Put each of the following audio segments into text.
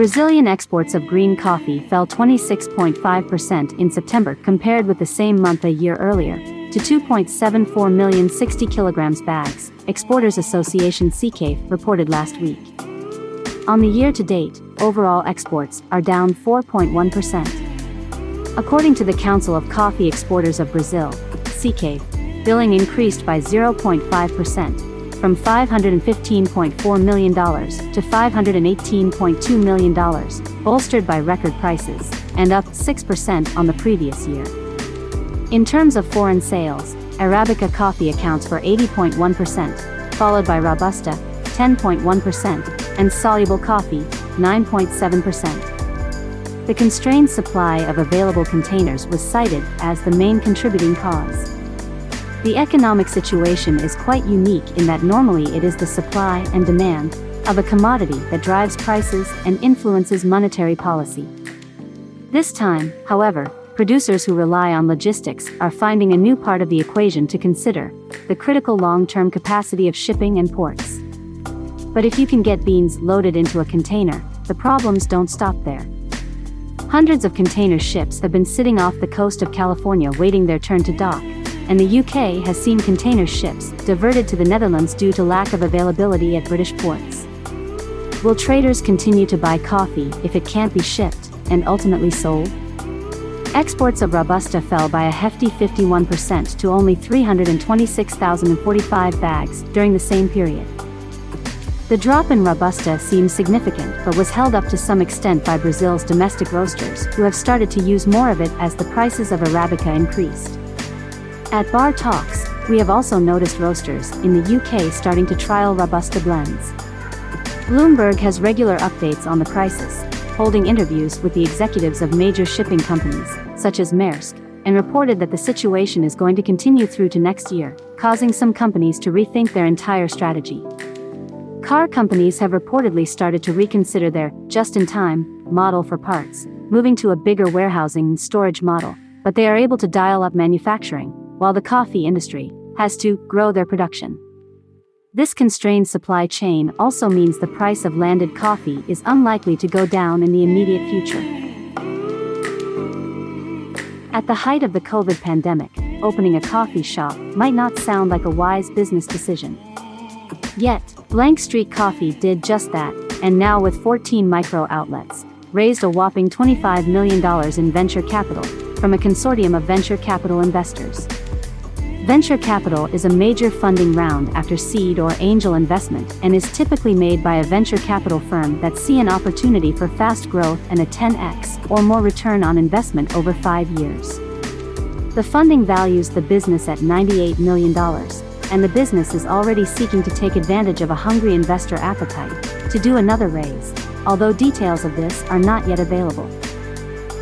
Brazilian exports of green coffee fell 26.5% in September compared with the same month a year earlier, to 2.74 million 60 kilograms bags, Exporters Association Cecafé reported last week. On the year to date, overall exports are down 4.1%. According to the Council of Coffee Exporters of Brazil, Cecafé, billing increased by 0.5%, from $515.4 million to $518.2 million, bolstered by record prices, and up 6% on the previous year. In terms of foreign sales, Arabica coffee accounts for 80.1%, followed by Robusta, 10.1%, and soluble coffee, 9.7%. The constrained supply of available containers was cited as the main contributing cause. The economic situation is quite unique in that normally it is the supply and demand of a commodity that drives prices and influences monetary policy. This time, however, producers who rely on logistics are finding a new part of the equation to consider the critical long term capacity of shipping and ports. But if you can get beans loaded into a container, the problems don't stop there. Hundreds of container ships have been sitting off the coast of California waiting their turn to dock, and the UK has seen container ships diverted to the Netherlands due to lack of availability at British ports. Will traders continue to buy coffee if it can't be shipped and ultimately sold? Exports of Robusta fell by a hefty 51% to only 326,045 bags during the same period. The drop in Robusta seems significant but was held up to some extent by Brazil's domestic roasters who have started to use more of it as the prices of Arabica increased. At Bar Talks, we have also noticed roasters in the UK starting to trial Robusta blends. Bloomberg has regular updates on the crisis, holding interviews with the executives of major shipping companies, such as Maersk, and reported that the situation is going to continue through to next year, causing some companies to rethink their entire strategy. Car companies have reportedly started to reconsider their just in time model for parts, moving to a bigger warehousing and storage model, but they are able to dial up manufacturing, while the coffee industry has to grow their production. This constrained supply chain also means the price of landed coffee is unlikely to go down in the immediate future. At the height of the COVID pandemic, opening a coffee shop might not sound like a wise business decision. Yet, Blank Street Coffee did just that, and now with 14 micro outlets, raised a whopping $25 million in venture capital from a consortium of venture capital investors. Venture capital is a major funding round after seed or angel investment and is typically made by a venture capital firm that see an opportunity for fast growth and a 10x or more return on investment over 5 years. The funding values the business at $98 million, and the business is already seeking to take advantage of a hungry investor appetite to do another raise, although details of this are not yet available.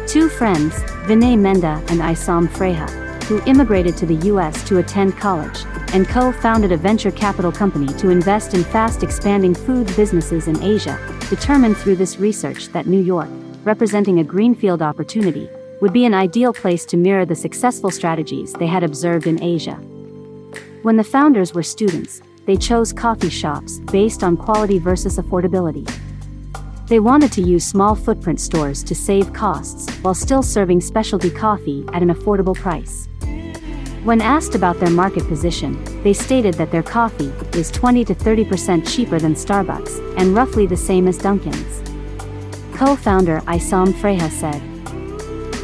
Two friends, Vinay Menda and Issam Freiha, who immigrated to the US to attend college, and co founded a venture capital company to invest in fast expanding food businesses in Asia, determined through this research that New York, representing a greenfield opportunity, would be an ideal place to mirror the successful strategies they had observed in Asia. When the founders were students, they chose coffee shops based on quality versus affordability. They wanted to use small footprint stores to save costs while still serving specialty coffee at an affordable price. When asked about their market position, they stated that their coffee is 20 to 30% cheaper than Starbucks and roughly the same as Dunkin's. Co founder Issam Freiha said,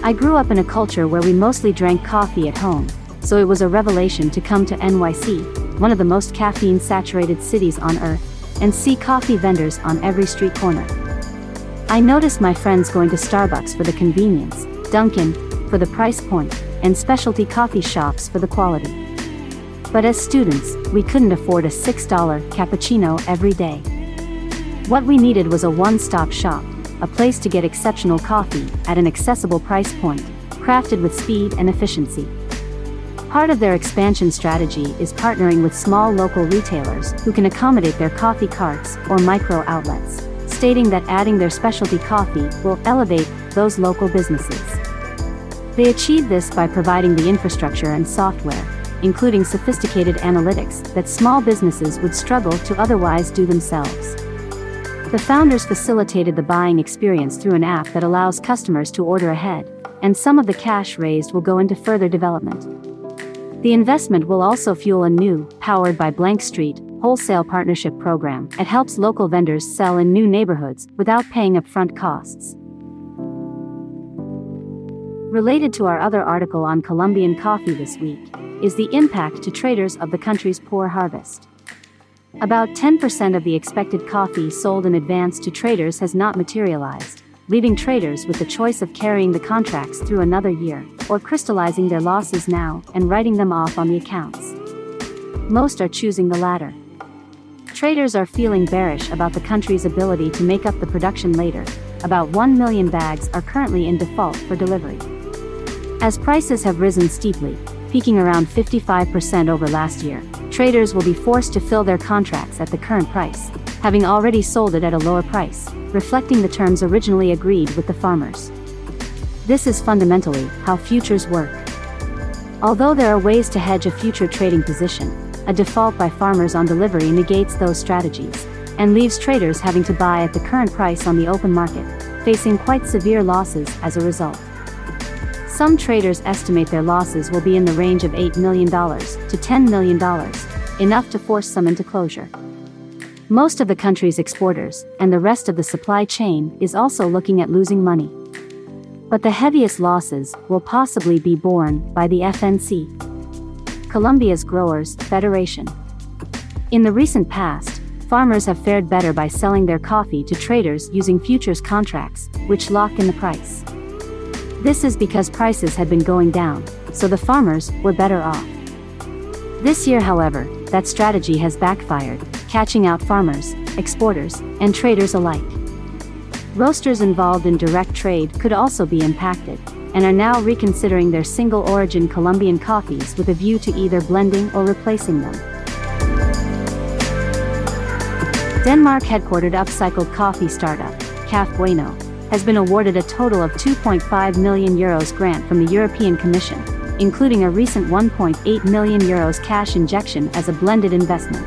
I grew up in a culture where we mostly drank coffee at home, so it was a revelation to come to NYC, one of the most caffeine saturated cities on earth, and see coffee vendors on every street corner. I noticed my friends going to Starbucks for the convenience, Dunkin' for the price point, and specialty coffee shops for the quality. But as students, we couldn't afford a $6 cappuccino every day. What we needed was a one stop shop, a place to get exceptional coffee at an accessible price point, crafted with speed and efficiency. Part of their expansion strategy is partnering with small local retailers who can accommodate their coffee carts or micro outlets, stating that adding their specialty coffee will elevate those local businesses. They achieve this by providing the infrastructure and software, including sophisticated analytics that small businesses would struggle to otherwise do themselves. The founders facilitated the buying experience through an app that allows customers to order ahead, and some of the cash raised will go into further development. The investment will also fuel a new, powered by Blank Street, wholesale partnership program that helps local vendors sell in new neighborhoods without paying upfront costs. Related to our other article on Colombian coffee this week is the impact to traders of the country's poor harvest. About 10% of the expected coffee sold in advance to traders has not materialized, leaving traders with the choice of carrying the contracts through another year, or crystallizing their losses now and writing them off on the accounts. Most are choosing the latter. Traders are feeling bearish about the country's ability to make up the production later. About 1 million bags are currently in default for delivery. As prices have risen steeply, peaking around 55% over last year, traders will be forced to fill their contracts at the current price, having already sold it at a lower price, reflecting the terms originally agreed with the farmers. This is fundamentally how futures work. Although there are ways to hedge a future trading position, a default by farmers on delivery negates those strategies and leaves traders having to buy at the current price on the open market, facing quite severe losses as a result. Some traders estimate their losses will be in the range of $8 million to $10 million, enough to force some into closure. Most of the country's exporters and the rest of the supply chain is also looking at losing money. But the heaviest losses will possibly be borne by the FNC, Colombia's Growers Federation. In the recent past, farmers have fared better by selling their coffee to traders using futures contracts, which lock in the price. This is because prices had been going down, so the farmers were better off. This year, however, that strategy has backfired, catching out farmers, exporters, and traders alike. Roasters involved in direct trade could also be impacted, and are now reconsidering their single origin Colombian coffees with a view to either blending or replacing them. Denmark headquartered upcycled coffee startup, Kaffe Bueno, has been awarded a total of 2.5 million euros grant from the European Commission, including a recent 1.8 million euros cash injection as a blended investment.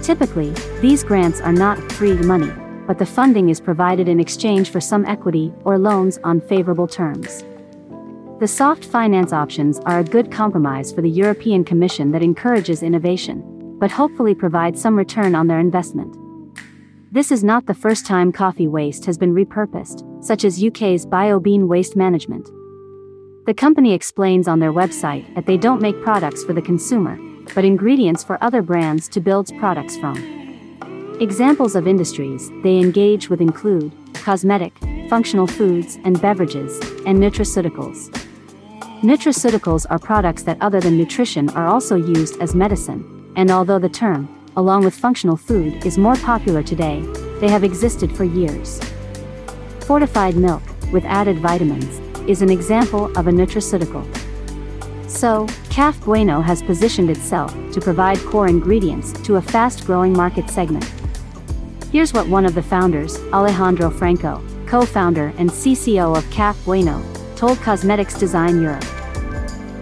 Typically, these grants are not free money, but the funding is provided in exchange for some equity or loans on favorable terms. The soft finance options are a good compromise for the European Commission that encourages innovation, but hopefully provide some return on their investment. This is not the first time coffee waste has been repurposed, such as UK's BioBean Waste Management. The company explains on their website that they don't make products for the consumer, but ingredients for other brands to build products from. Examples of industries they engage with include cosmetic, functional foods and beverages, and nutraceuticals. Nutraceuticals are products that, other than nutrition, are also used as medicine, and although the term along with functional food, is more popular today, they have existed for years. Fortified milk, with added vitamins, is an example of a nutraceutical. So, Kaffe Bueno has positioned itself to provide core ingredients to a fast growing market segment. Here's what one of the founders, Alejandro Franco, co founder and CCO of Kaffe Bueno, told Cosmetics Design Europe.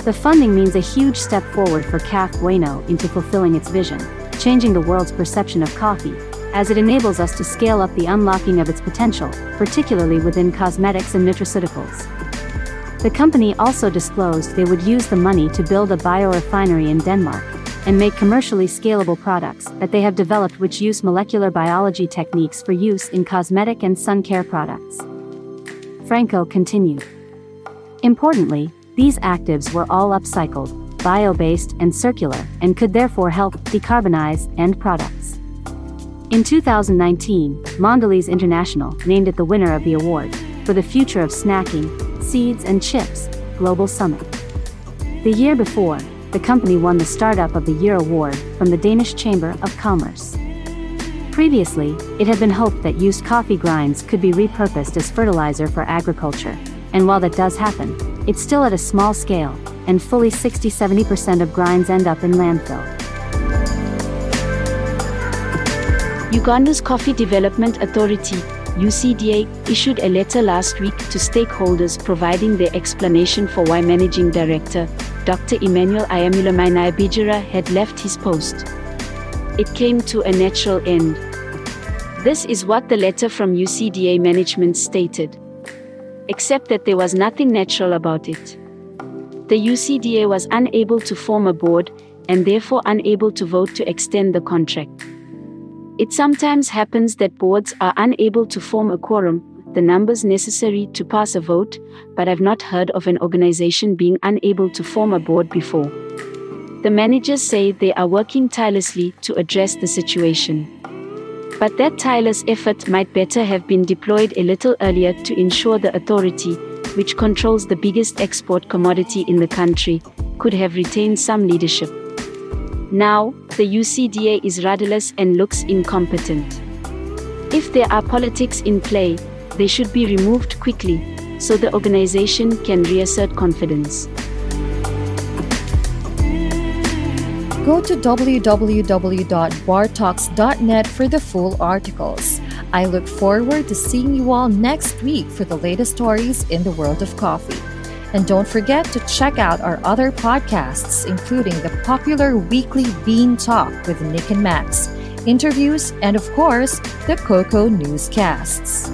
The funding means a huge step forward for Kaffe Bueno into fulfilling its vision changing the world's perception of coffee, as it enables us to scale up the unlocking of its potential, particularly within cosmetics and nutraceuticals. The company also disclosed they would use the money to build a biorefinery in Denmark and make commercially scalable products that they have developed which use molecular biology techniques for use in cosmetic and sun care products. Franco continued. Importantly, these actives were all upcycled, bio-based and circular, and could therefore help decarbonize end products. In 2019, Mondelez International named it the winner of the award for the future of snacking, seeds and chips global summit. The year before, the company won the Startup of the Year award from the Danish Chamber of Commerce. Previously, it had been hoped that used coffee grinds could be repurposed as fertilizer for agriculture, and while that does happen, it's still at a small scale, and fully 60-70% of grinds end up in landfill. Uganda's Coffee Development Authority, UCDA, issued a letter last week to stakeholders providing their explanation for why Managing Director, Dr. Emmanuel Iyamulemye Niyibigira had left his post. It came to a natural end. This is what the letter from UCDA management stated. Except that there was nothing natural about it. The UCDA was unable to form a board and therefore unable to vote to extend the contract. It sometimes happens that boards are unable to form a quorum, the numbers necessary to pass a vote, but I've not heard of an organization being unable to form a board before. The managers say they are working tirelessly to address the situation. But that tireless effort might better have been deployed a little earlier to ensure the authority, which controls the biggest export commodity in the country, could have retained some leadership. Now, the UCDA is rudderless and looks incompetent. If there are politics in play, they should be removed quickly so the organization can reassert confidence. Go to www.bartalks.net for the full articles. I look forward to seeing you all next week for the latest stories in the world of coffee. And don't forget to check out our other podcasts, including the popular weekly Bean Talk with Nick and Max, interviews, and of course, the Cocoa Newscasts.